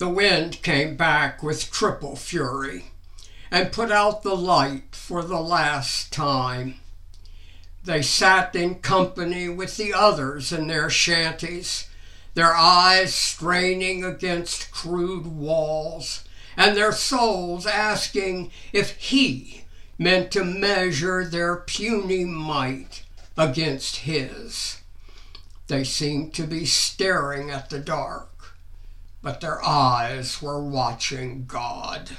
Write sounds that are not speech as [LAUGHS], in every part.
The wind came back with triple fury and put out the light for the last time. They sat in company with the others in their shanties, their eyes straining against crude walls, and their souls asking if he meant to measure their puny might against his. They seemed to be staring at the dark, but their eyes were watching God.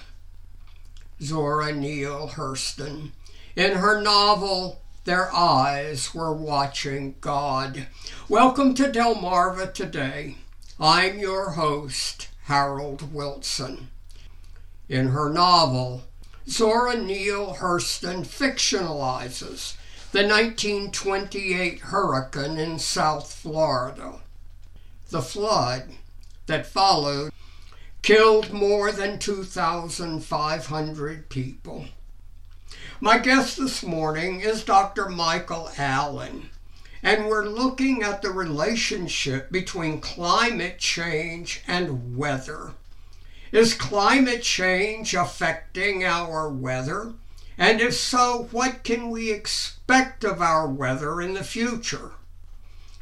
Zora Neale Hurston, in her novel their eyes were watching God. Welcome to Delmarva today. I'm your host, Harold Wilson. In her novel, Zora Neale Hurston fictionalizes the 1928 hurricane in South Florida. The flood that followed killed more than 2,500 people. My guest this morning is Dr. Michael Allen, and we're looking at the relationship between climate change and weather. Is climate change affecting our weather? And if so, what can we expect of our weather in the future?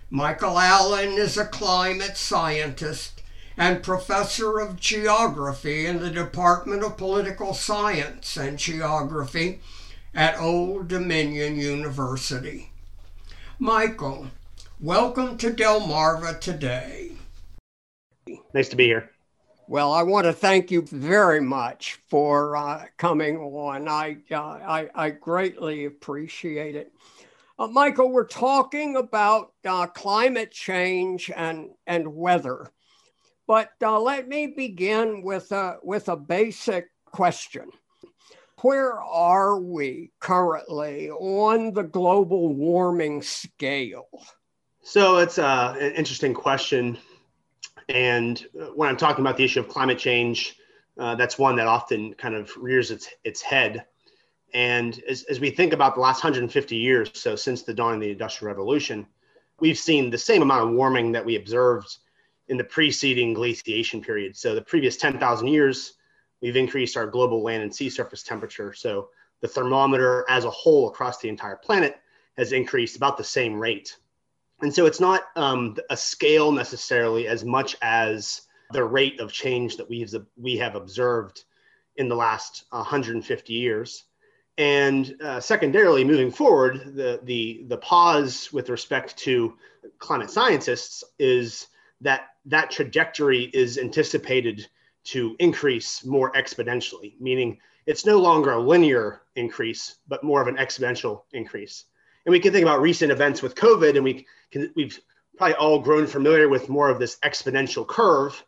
Michael Allen is a climate scientist and professor of geography in the Department of Political Science and Geography at Old Dominion University. Michael, welcome to Delmarva today. Nice to be here. Well, I want to thank you very much for uh, coming on. I, uh, I, I, greatly appreciate it. Uh, Michael, we're talking about uh, climate change and, and weather. But uh, let me begin with a, with a basic question where are we currently on the global warming scale? So it's uh, an interesting question. And when I'm talking about the issue of climate change, uh, that's one that often kind of rears its, its head. And as, as we think about the last 150 years, so since the dawn of the Industrial Revolution, we've seen the same amount of warming that we observed in the preceding glaciation period. So the previous 10,000 years, we've increased our global land and sea surface temperature. So the thermometer as a whole across the entire planet has increased about the same rate. And so it's not um, a scale necessarily as much as the rate of change that we have, we have observed in the last 150 years. And uh, secondarily, moving forward, the, the, the pause with respect to climate scientists is that that trajectory is anticipated to increase more exponentially, meaning it's no longer a linear increase, but more of an exponential increase. And we can think about recent events with COVID, and we can, we've probably all grown familiar with more of this exponential curve.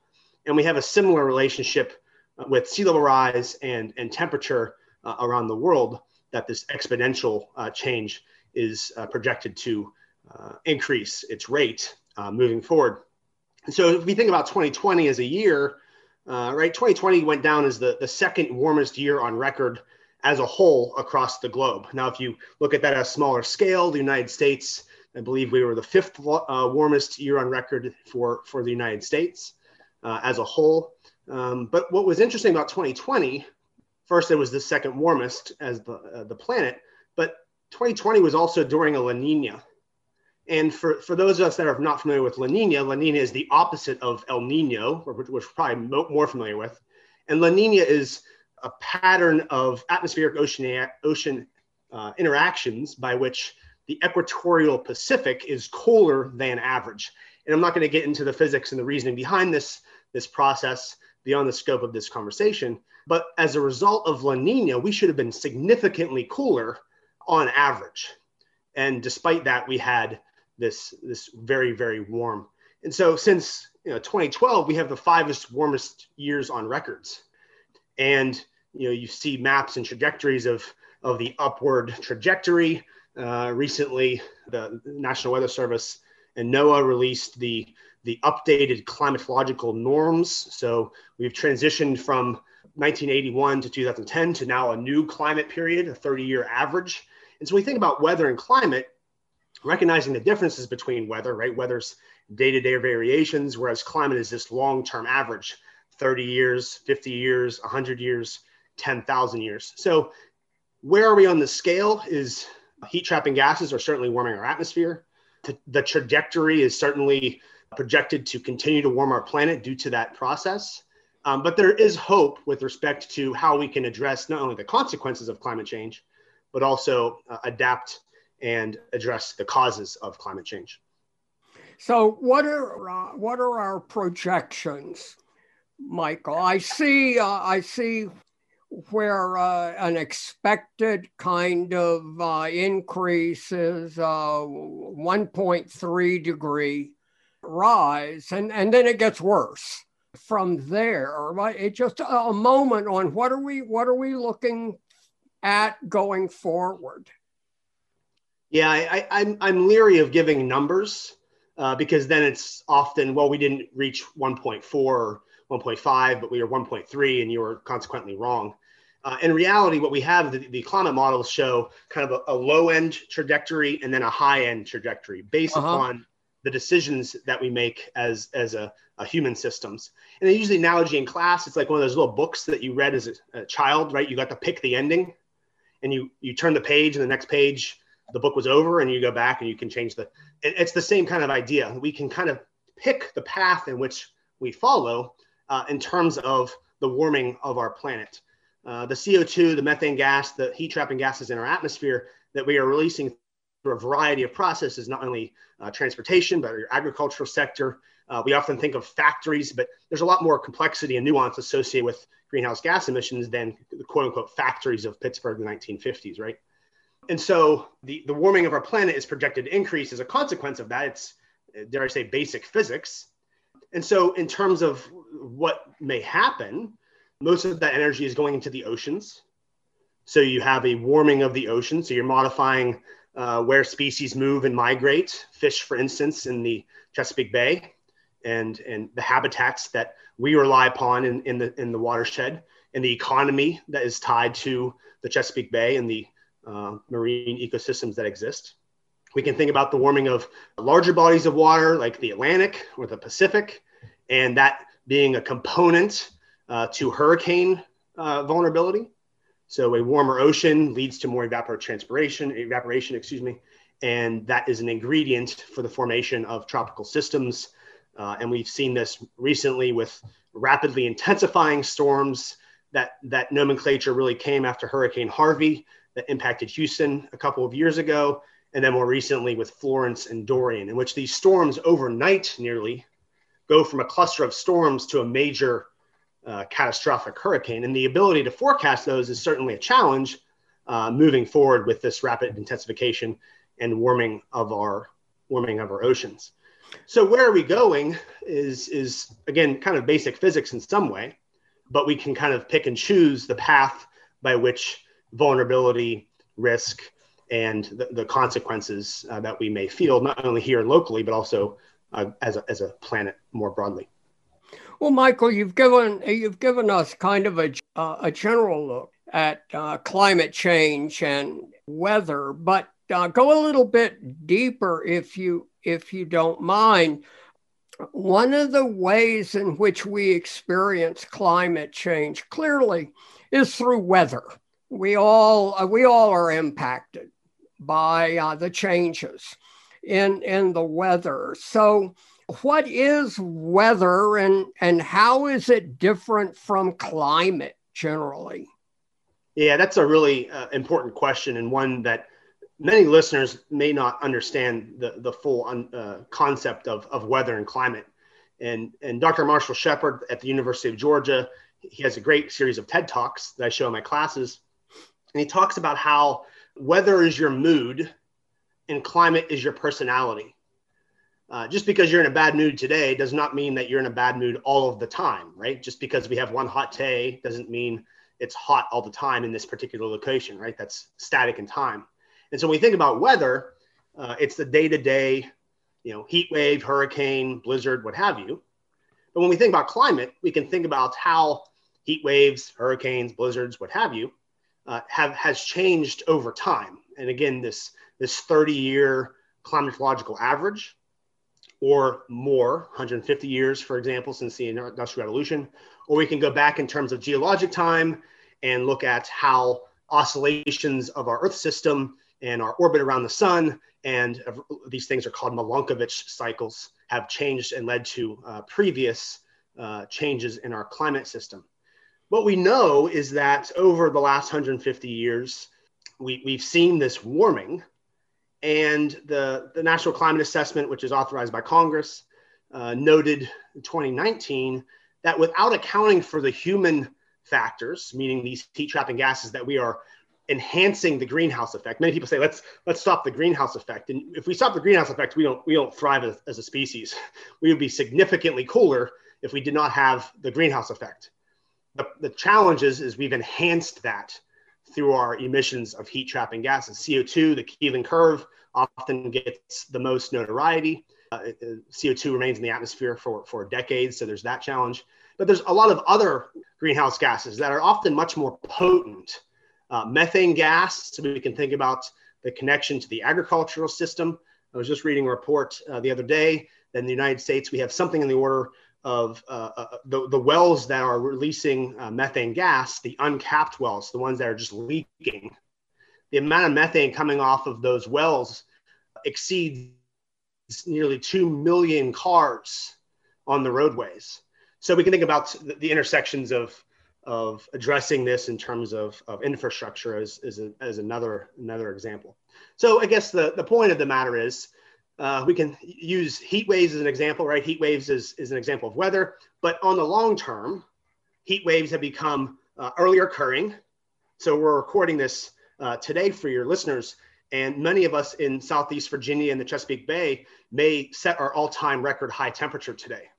And we have a similar relationship with sea level rise and, and temperature uh, around the world that this exponential uh, change is uh, projected to uh, increase its rate uh, moving forward. So if we think about 2020 as a year, uh, right, 2020 went down as the, the second warmest year on record as a whole across the globe. Now, if you look at that at a smaller scale, the United States, I believe we were the fifth uh, warmest year on record for, for the United States uh, as a whole. Um, but what was interesting about 2020, first, it was the second warmest as the, uh, the planet, but 2020 was also during a La Nina. And for, for those of us that are not familiar with La Nina, La Nina is the opposite of El Nino, which we're probably more familiar with. And La Nina is a pattern of atmospheric ocean, ocean uh, interactions by which the equatorial Pacific is cooler than average. And I'm not going to get into the physics and the reasoning behind this, this process beyond the scope of this conversation. But as a result of La Nina, we should have been significantly cooler on average. And despite that, we had this this very very warm. And so since you know 2012, we have the fivest warmest years on records, and you know you see maps and trajectories of of the upward trajectory. Uh, recently, the National Weather Service and NOAA released the the updated climatological norms. So we've transitioned from 1981 to 2010 to now a new climate period, a 30 year average. And so we think about weather and climate recognizing the differences between weather, right? Weather's day to day variations, whereas climate is this long term average 30 years, 50 years, 100 years, 10,000 years. So, where are we on the scale? Is heat trapping gases are certainly warming our atmosphere. The trajectory is certainly projected to continue to warm our planet due to that process. Um, but there is hope with respect to how we can address not only the consequences of climate change, but also uh, adapt and address the causes of climate change. So, what are uh, what are our projections, Michael? I see uh, I see where uh, an expected kind of uh, increase is uh, 1.3 degree rise, and, and then it gets worse from there. Right? It's just a moment on what are we what are we looking at going forward. Yeah, I, I'm I'm leery of giving numbers uh, because then it's often well we didn't reach 1.4 or 1.5, but we were 1.3, and you were consequently wrong. Uh, in reality, what we have, the, the climate models show kind of a, a, low end trajectory and then a high end trajectory based uh-huh. upon the decisions that we make as, as a, a, human systems. And they use the analogy in class. It's like one of those little books that you read as a, a child, right? You got to pick the ending and you, you turn the page and the next page, the book was over and you go back and you can change the, it, it's the same kind of idea. We can kind of pick the path in which we follow uh, in terms of the warming of our planet. Uh, the CO2, the methane gas, the heat trapping gases in our atmosphere that we are releasing through a variety of processes, not only uh, transportation, but your agricultural sector. Uh, we often think of factories, but there's a lot more complexity and nuance associated with greenhouse gas emissions than the quote unquote factories of Pittsburgh in the 1950s, right? And so the, the warming of our planet is projected to increase as a consequence of that. It's, dare I say, basic physics. And so, in terms of what may happen, most of that energy is going into the oceans. So you have a warming of the ocean. So you're modifying uh, where species move and migrate. Fish, for instance, in the Chesapeake Bay, and and the habitats that we rely upon in, in the in the watershed, and the economy that is tied to the Chesapeake Bay and the uh, marine ecosystems that exist. We can think about the warming of larger bodies of water like the Atlantic or the Pacific, and that being a component uh, to hurricane uh, vulnerability. So a warmer ocean leads to more evapotranspiration, evaporation, excuse me, and that is an ingredient for the formation of tropical systems. Uh, and we've seen this recently with rapidly intensifying storms. That that nomenclature really came after Hurricane Harvey that impacted Houston a couple of years ago, and then more recently with Florence and Dorian, in which these storms overnight nearly go from a cluster of storms to a major uh, catastrophic hurricane. And the ability to forecast those is certainly a challenge uh, moving forward with this rapid intensification and warming of our warming of our oceans. So where are we going is is again kind of basic physics in some way, but we can kind of pick and choose the path by which vulnerability, risk, and the, the consequences uh, that we may feel not only here locally but also uh, as a, as a planet more broadly. Well, Michael, you've given you've given us kind of a uh, a general look at uh, climate change and weather, but uh, go a little bit deeper if you if you don't mind. One of the ways in which we experience climate change clearly is through weather. We all uh, we all are impacted by uh, the changes in in the weather. So what is weather and, and how is it different from climate generally? Yeah, that's a really uh, important question and one that many listeners may not understand the, the full un, uh, concept of, of weather and climate. And, and Dr. Marshall Shepard at the University of Georgia, he has a great series of TED Talks that I show in my classes. And he talks about how weather is your mood and climate is your personality. Uh, just because you're in a bad mood today does not mean that you're in a bad mood all of the time, right? Just because we have one hot day doesn't mean it's hot all the time in this particular location, right? That's static in time. And so when we think about weather, uh, it's the day to day, you know, heat wave, hurricane, blizzard, what have you. But when we think about climate, we can think about how heat waves, hurricanes, blizzards, what have you, uh, have has changed over time. And again, this this 30 year climatological average or more, 150 years, for example, since the Industrial Revolution. Or we can go back in terms of geologic time and look at how oscillations of our Earth system and our orbit around the sun, and these things are called Milankovitch cycles, have changed and led to uh, previous uh, changes in our climate system. What we know is that over the last 150 years, we, we've seen this warming and the, the National Climate Assessment, which is authorized by Congress, uh, noted in 2019 that without accounting for the human factors, meaning these heat trapping gases, that we are enhancing the greenhouse effect. Many people say, let's let's stop the greenhouse effect. And if we stop the greenhouse effect, we don't we don't thrive as, as a species. [LAUGHS] We would be significantly cooler if we did not have the greenhouse effect. The, the challenge is, is we've enhanced that through our emissions of heat trapping gases. CO2, the Keeling curve, often gets the most notoriety. Uh, CO2 remains in the atmosphere for, for decades, so there's that challenge. But there's a lot of other greenhouse gases that are often much more potent. Uh, methane gas, so we can think about the connection to the agricultural system. I was just reading a report uh, the other day that in the United States we have something in the order of uh, uh, the, the wells that are releasing uh, methane gas, the uncapped wells, the ones that are just leaking, the amount of methane coming off of those wells exceeds nearly 2 million cars on the roadways. So we can think about the, the intersections of, of addressing this in terms of, of infrastructure as, as, a, as another, another example. So I guess the, the point of the matter is uh, we can use heat waves as an example, right? Heat waves is, is an example of weather, but on the long term, heat waves have become uh, earlier occurring. So we're recording this uh, today for your listeners, and many of us in Southeast Virginia and the Chesapeake Bay may set our all-time record high temperature today.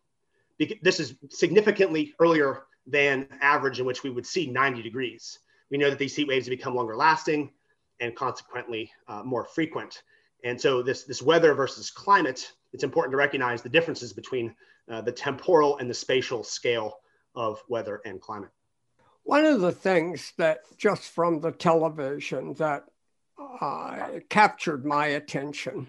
This is significantly earlier than average in which we would see 90 degrees. We know that these heat waves have become longer lasting and consequently uh, more frequent. And so this, this weather versus climate, it's important to recognize the differences between uh, the temporal and the spatial scale of weather and climate. One of the things that just from the television that uh, captured my attention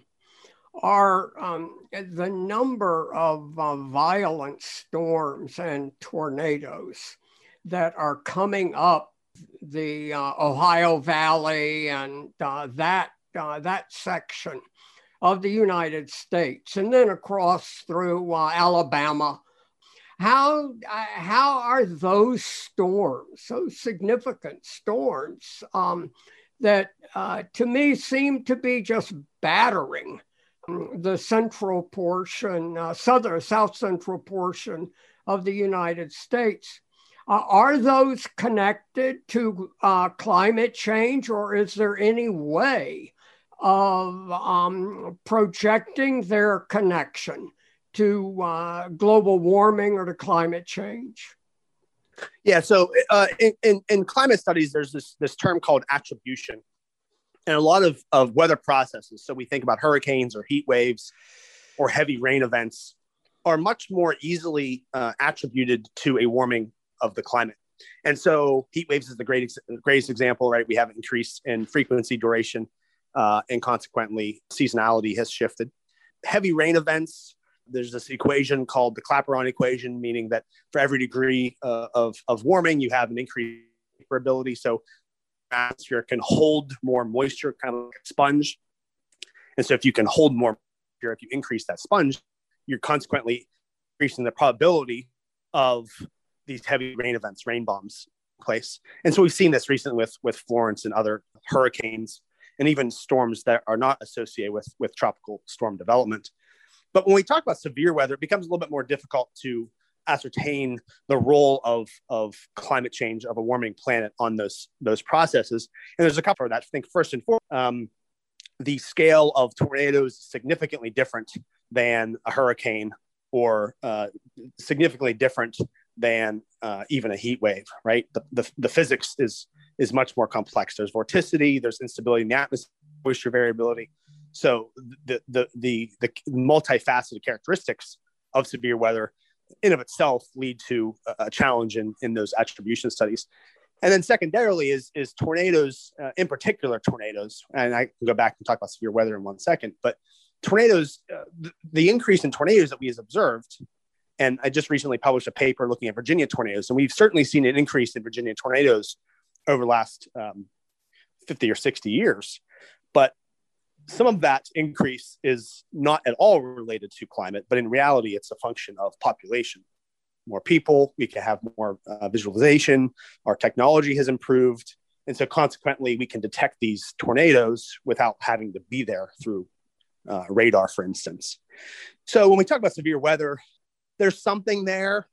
are um, the number of uh, violent storms and tornadoes that are coming up the uh, Ohio Valley and uh, that uh, that section of the United States, and then across through uh, Alabama. How, uh, how are those storms, those significant storms, um, that uh, to me seem to be just battering the central portion, uh, southern, south central portion of the United States? Uh, are those connected to uh, climate change, or is there any way of um, projecting their connection to uh, global warming or to climate change? Yeah, so uh, in, in, in, climate studies, there's this, this term called attribution. And a lot of, of weather processes, so we think about hurricanes or heat waves or heavy rain events, are much more easily uh, attributed to a warming of the climate. And so heat waves is the greatest, greatest example, right? We have an increase in frequency, duration, uh, and consequently seasonality has shifted. Heavy rain events, there's this equation called the Clapeyron equation, meaning that for every degree uh, of, of warming, you have an increased ability. So atmosphere can hold more moisture, kind of like a sponge. And so if you can hold more if you increase that sponge, you're consequently increasing the probability of these heavy rain events, rain bombs place. And so we've seen this recently with with Florence and other hurricanes and even storms that are not associated with, with tropical storm development. But when we talk about severe weather, it becomes a little bit more difficult to ascertain the role of, of climate change of a warming planet on those, those processes. And there's a couple of that. I think first and foremost, um, the scale of tornadoes is significantly different than a hurricane or uh, significantly different than uh, even a heat wave, right? The, the, the physics is is much more complex. There's vorticity, there's instability in the atmosphere, moisture variability. So the the the the multifaceted characteristics of severe weather in of itself lead to a challenge in, in those attribution studies. And then secondarily is, is tornadoes, uh, in particular tornadoes, and I can go back and talk about severe weather in one second, but tornadoes, uh, the, the increase in tornadoes that we have observed, and I just recently published a paper looking at Virginia tornadoes, and we've certainly seen an increase in Virginia tornadoes over the last um, 50 or 60 years. But some of that increase is not at all related to climate, but in reality, it's a function of population. More people, we can have more uh, visualization, our technology has improved. And so, consequently, we can detect these tornadoes without having to be there through uh, radar, for instance. So, when we talk about severe weather, there's something there,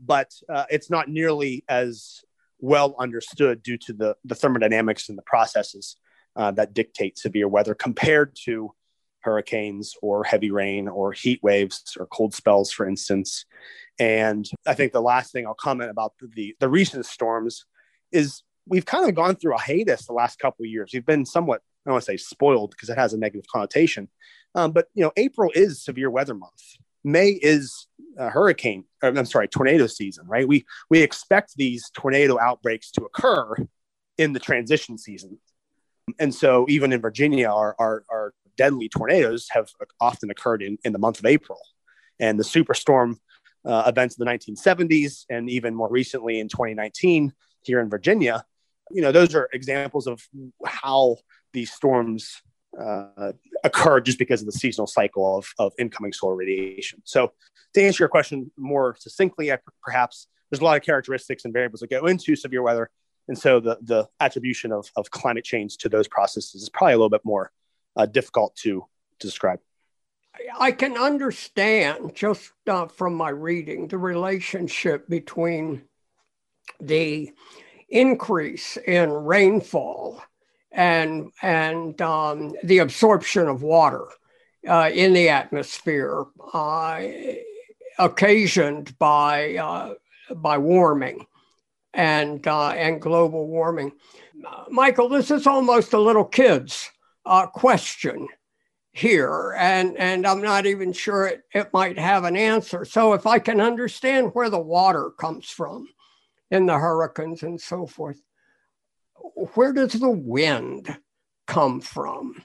but uh, it's not nearly as well understood due to the, the thermodynamics and the processes uh, that dictate severe weather compared to hurricanes or heavy rain or heat waves or cold spells, for instance. And I think the last thing I'll comment about the, the recent storms is we've kind of gone through a hiatus the last couple of years. We've been somewhat, I don't want to say spoiled because it has a negative connotation, um, but you know, April is severe weather month. May is a hurricane. I'm sorry, tornado season, right? We we expect these tornado outbreaks to occur in the transition season, and so even in Virginia, our our, our deadly tornadoes have often occurred in, in the month of April, and the superstorm uh, events of the 1970s, and even more recently in 2019 here in Virginia, you know, those are examples of how these storms uh, occur just because of the seasonal cycle of, of incoming solar radiation. So, to answer your question more succinctly, I, perhaps there's a lot of characteristics and variables that go into severe weather. And so, the, the attribution of, of climate change to those processes is probably a little bit more uh, difficult to, to describe. I can understand just uh, from my reading the relationship between the increase in rainfall and and um, the absorption of water uh, in the atmosphere uh, occasioned by uh, by warming and uh, and global warming. Michael, this is almost a little kid's uh, question here, and and I'm not even sure it, it might have an answer. So if I can understand where the water comes from in the hurricanes and so forth, where does the wind come from?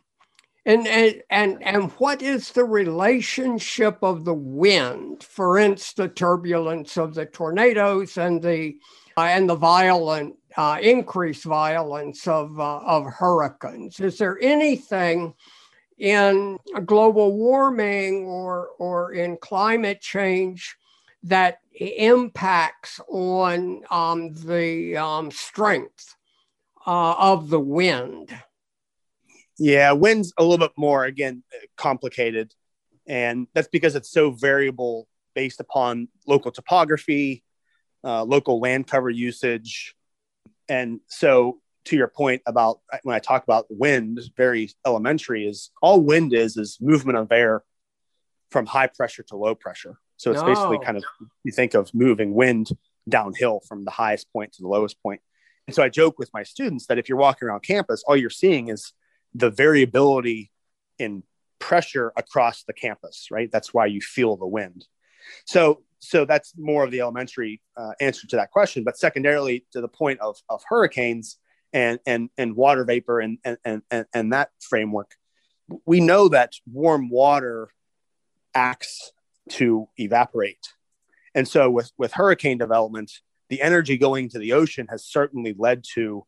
And, and, and, and what is the relationship of the wind, for instance, the turbulence of the tornadoes and the, uh, and the violent, uh, increased violence of, uh, of hurricanes? Is there anything in global warming or, or in climate change that impacts on um, the um, strength uh, of the wind. Yeah, wind's a little bit more again complicated, and that's because it's so variable based upon local topography, uh, local land cover usage, and so to your point about when I talk about wind, very elementary is all wind is is movement of air from high pressure to low pressure. So it's no. basically kind of you think of moving wind downhill from the highest point to the lowest point. And so I joke with my students that if you're walking around campus, all you're seeing is the variability in pressure across the campus, right? That's why you feel the wind. So, so that's more of the elementary uh, answer to that question. But secondarily, to the point of, of hurricanes and, and, and water vapor and, and, and, and that framework, we know that warm water acts to evaporate. And so with, with hurricane development, the energy going to the ocean has certainly led to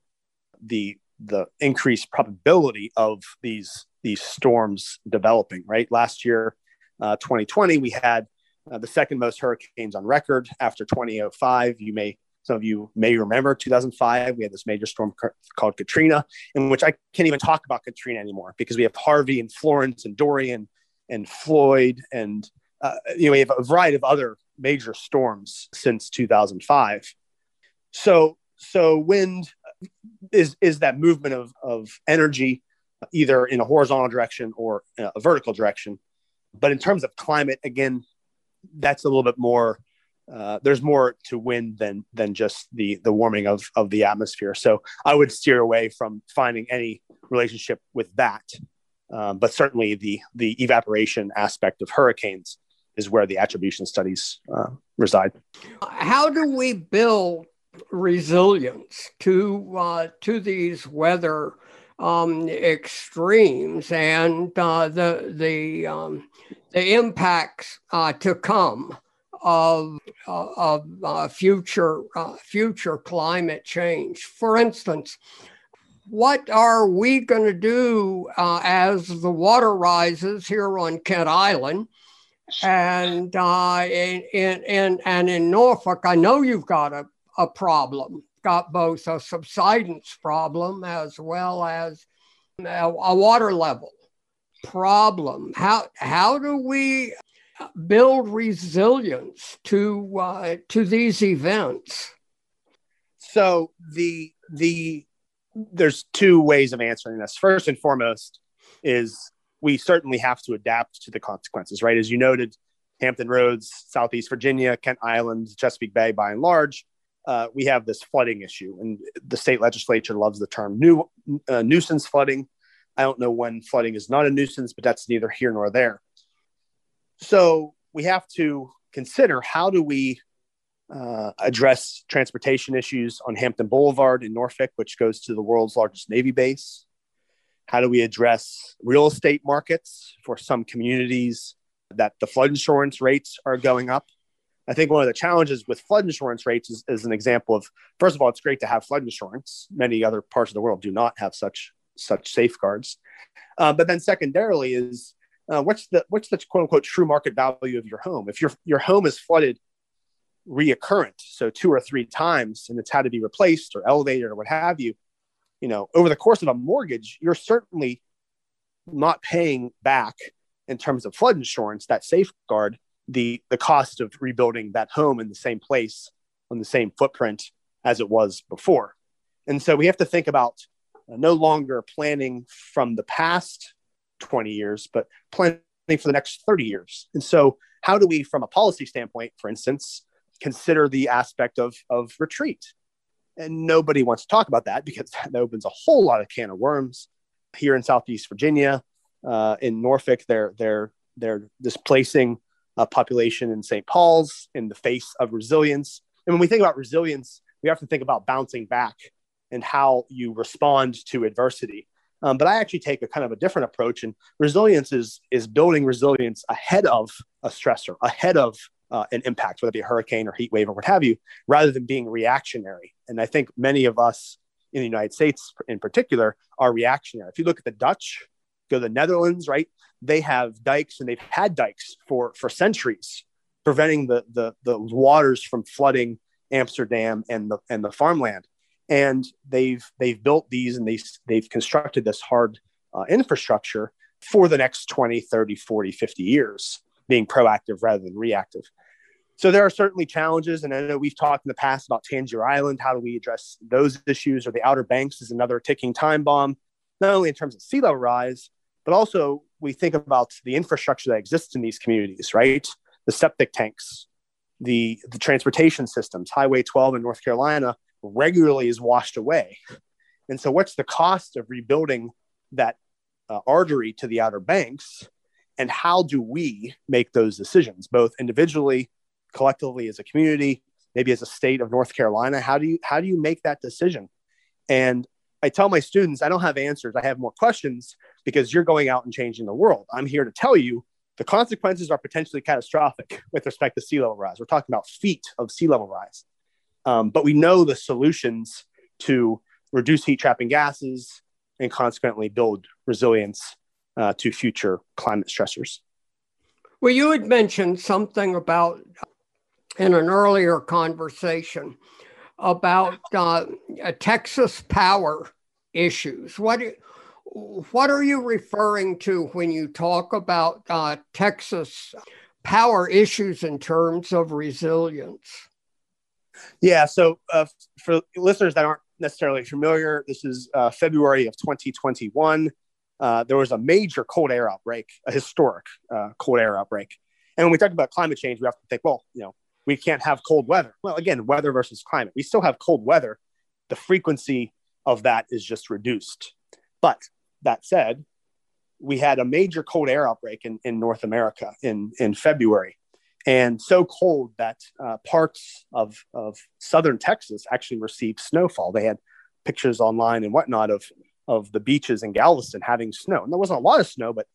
the the increased probability of these these storms developing. Right, last year, uh, 2020, we had uh, the second most hurricanes on record after 2005. You may some of you may remember 2005. We had this major storm called Katrina, in which I can't even talk about Katrina anymore because we have Harvey and Florence and Dorian and Floyd and uh, you know we have a variety of other major storms since 2005. So, so wind is is that movement of of energy either in a horizontal direction or a vertical direction. But in terms of climate, again, that's a little bit more. Uh, there's more to wind than than just the the warming of of the atmosphere. So I would steer away from finding any relationship with that. Um, but certainly the the evaporation aspect of hurricanes is where the attribution studies uh, reside. How do we build resilience to uh, to these weather um, extremes and uh, the the um, the impacts uh, to come of uh, of uh, future future climate change. For instance, what are we going to do uh, as the water rises here on Kent Island? And uh, in, in, and in Norfolk, I know you've got a, a problem, got both a subsidence problem as well as a, a water level problem. How, how do we build resilience to, uh, to these events? So the, the there's two ways of answering this. First and foremost is we certainly have to adapt to the consequences, right? As you noted, Hampton Roads, Southeast Virginia, Kent Island, Chesapeake Bay, by and large, uh, we have this flooding issue, and the state legislature loves the term new uh, nuisance flooding. I don't know when flooding is not a nuisance, but that's neither here nor there. So we have to consider how do we uh, address transportation issues on Hampton Boulevard in Norfolk, which goes to the world's largest Navy base? How do we address real estate markets for some communities that the flood insurance rates are going up? I think one of the challenges with flood insurance rates is, is an example of first of all, it's great to have flood insurance. Many other parts of the world do not have such such safeguards. Uh, but then secondarily is uh, what's the what's the quote unquote true market value of your home? If your your home is flooded reoccurrent, so two or three times, and it's had to be replaced or elevated or what have you, you know, over the course of a mortgage, you're certainly not paying back in terms of flood insurance that safeguard the the cost of rebuilding that home in the same place on the same footprint as it was before. And so we have to think about uh, no longer planning from the past 20 years, but planning for the next 30 years. And so, how do we, from a policy standpoint, for instance, consider the aspect of, of retreat. And nobody wants to talk about that because [LAUGHS] that opens a whole lot of can of worms. Here in Southeast Virginia, uh, in Norfolk, they're, they're, they're displacing a population in St. Paul's in the face of resilience. And when we think about resilience, we have to think about bouncing back and how you respond to adversity. Um, but I actually take a kind of a different approach, and resilience is is building resilience ahead of a stressor, ahead of uh, an impact, whether it be a hurricane or heat wave or what have you, rather than being reactionary. And I think many of us in the United States, in particular, are reactionary. If you look at the Dutch, go to the Netherlands, right? They have dikes and they've had dikes for for centuries, preventing the the, the waters from flooding Amsterdam and the and the farmland. And they've they've built these and they they've constructed this hard uh, infrastructure for the next 20, 30, 40, 50 years being proactive rather than reactive. So there are certainly challenges, and I know we've talked in the past about Tangier Island. How do we address those issues? Or the Outer Banks is another ticking time bomb, not only in terms of sea level rise, but also we think about the infrastructure that exists in these communities, right? The septic tanks, the the transportation systems. Highway 12 in North Carolina regularly is washed away, and so what's the cost of rebuilding that uh, artery to the Outer Banks? and how do we make those decisions both individually collectively as a community maybe as a state of north carolina how do you how do you make that decision? And i tell my students i don't have answers. I have more questions because you're going out and changing the world. I'm here to tell you the consequences are potentially catastrophic with respect to sea level rise. We're talking about feet of sea level rise. Um, but we know the solutions to reduce heat trapping gases and consequently build resilience uh, to future climate stressors. Well, you had mentioned something about in an earlier conversation about uh, Texas power issues. What what are you referring to when you talk about uh, Texas power issues in terms of resilience? Yeah, so uh, for listeners that aren't necessarily familiar, this is uh, February of 2021 uh, there was a major cold air outbreak, a historic uh, cold air outbreak. And when we talk about climate change, we have to think, well, you know, we can't have cold weather. Well, again, weather versus climate. We still have cold weather. The frequency of that is just reduced. But that said, we had a major cold air outbreak in, in North America in, in February. And so cold that uh, parts of, of southern Texas actually received snowfall. They had pictures online and whatnot of of the beaches in Galveston having snow. And there wasn't a lot of snow, but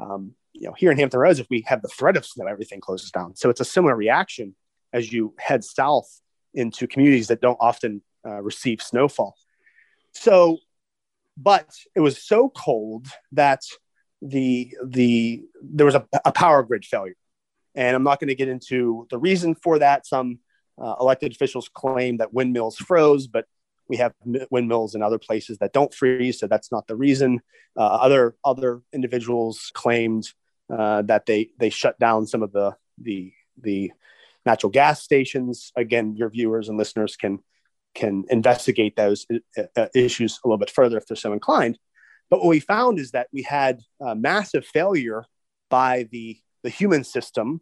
um, you know, here in Hampton Roads, if we have the threat of snow, everything closes down. So it's a similar reaction as you head south into communities that don't often uh, receive snowfall. So, but it was so cold that the the there was a, a power grid failure, and I'm not going to get into the reason for that. Some uh, elected officials claim that windmills froze, but we have windmills in other places that don't freeze, so that's not the reason. Uh, other other individuals claimed uh, that they they shut down some of the the the natural gas stations. Again, your viewers and listeners can can investigate those uh, uh issues a little bit further if they're so inclined. But what we found is that we had massive failure by the the human system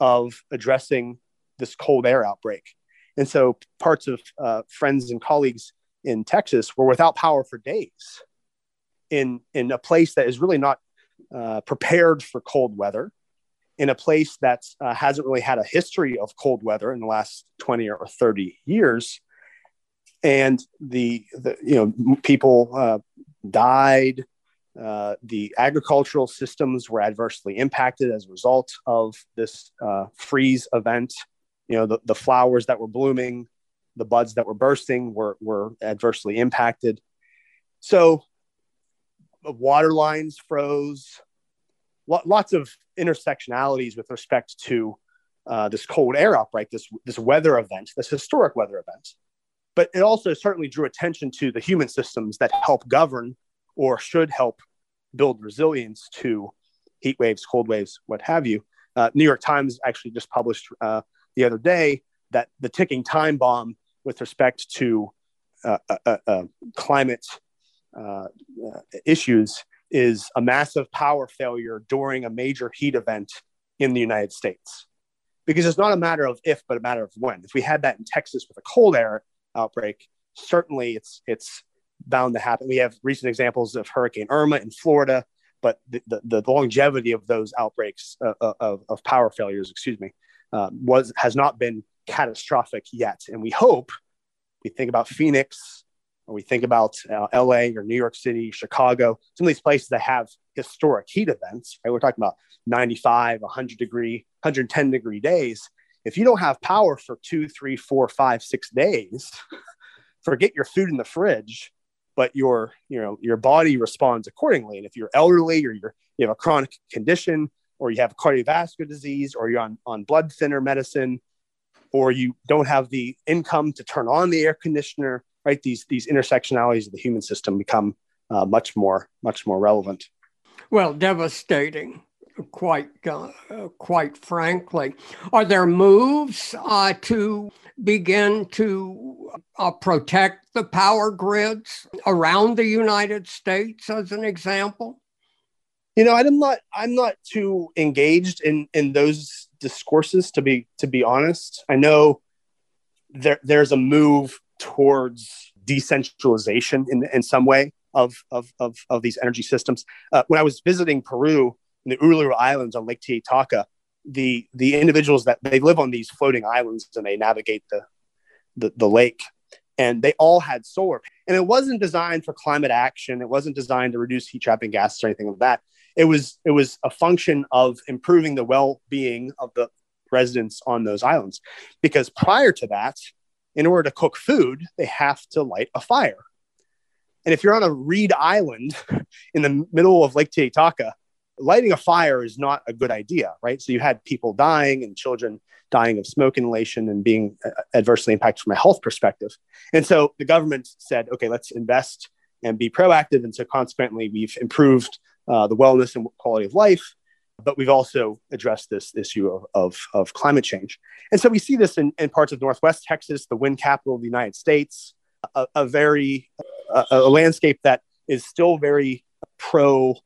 of addressing this cold air outbreak. And so parts of uh, friends and colleagues in Texas were without power for days in, in a place that is really not uh, prepared for cold weather, in a place that uh, hasn't really had a history of cold weather in the last 20 or 30 years. And the, the you know, people uh, died. Uh, the agricultural systems were adversely impacted as a result of this uh, freeze event you know the, the flowers that were blooming the buds that were bursting were, were adversely impacted so water lines froze lots of intersectionalities with respect to uh, this cold air outbreak this this weather event this historic weather event. But it also certainly drew attention to the human systems that help govern or should help build resilience to heat waves cold waves what have you. Uh, new york times actually just published uh, the other day that the ticking time bomb with respect to uh, uh, uh, climate issues is a massive power failure during a major heat event in the United States. Because it's not a matter of if, but a matter of when. If we had that in Texas with a cold air outbreak, certainly it's it's bound to happen. We have recent examples of Hurricane Irma in Florida, but the, the, the longevity of those outbreaks uh, of, of power failures, excuse me, uh, was has not been catastrophic yet. And we hope we think about Phoenix we think about uh, LA or New York City, Chicago, some of these places that have historic heat events, right? We're talking about 95, 100 degree, 110 degree days. If you don't have power for two, three, four, five, six days, [LAUGHS] forget your food in the fridge, but your, you know, your body responds accordingly. And if you're elderly or you're, you have a chronic condition, or you have cardiovascular disease, or you're on, on blood thinner medicine, or you don't have the income to turn on the air conditioner, right? These, these intersectionalities of the human system become uh, much more, much more relevant. Well, devastating, quite, uh, quite frankly. Are there moves uh, to begin to uh, protect the power grids around the United States, as an example? you know i'm not i'm not too engaged in in those discourses to be to be honest i know there there's a move towards decentralization in in some way of of of, of these energy systems. Uh, when i was visiting peru in the uluru islands on lake titicaca the the individuals that they live on these floating islands and they navigate the the, the lake and they all had solar. And it wasn't designed for climate action. It wasn't designed to reduce heat trapping gases or anything like that. It was it was a function of improving the well-being of the residents on those islands. Because prior to that in order to cook food they have to light a fire. And if you're on a reed island [LAUGHS] in the middle of lake titicaca lighting a fire is not a good idea right? So you had people dying and children dying of smoke inhalation and being uh, adversely impacted from a health perspective. And so the government said okay let's invest and be proactive. And so consequently we've improved uh, the wellness and quality of life. But we've also addressed this issue of, of, of climate change. And so we see this in, in, parts of Northwest Texas, the wind capital of the United States, a, a very, a, a landscape that is still very pro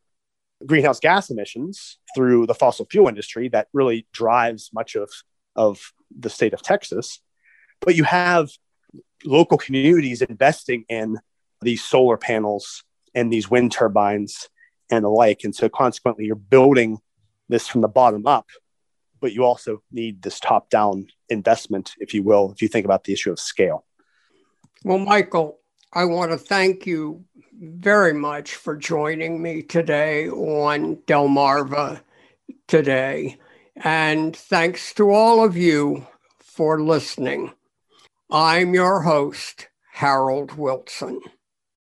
greenhouse gas emissions through the fossil fuel industry that really drives much of, of the state of Texas. But you have local communities investing in these solar panels and these wind turbines and the like. And so consequently, you're building this from the bottom up, but you also need this top down investment, if you will, if you think about the issue of scale. Well, Michael, I want to thank you very much for joining me today on Delmarva today. And thanks to all of you for listening. I'm your host, Harold Wilson.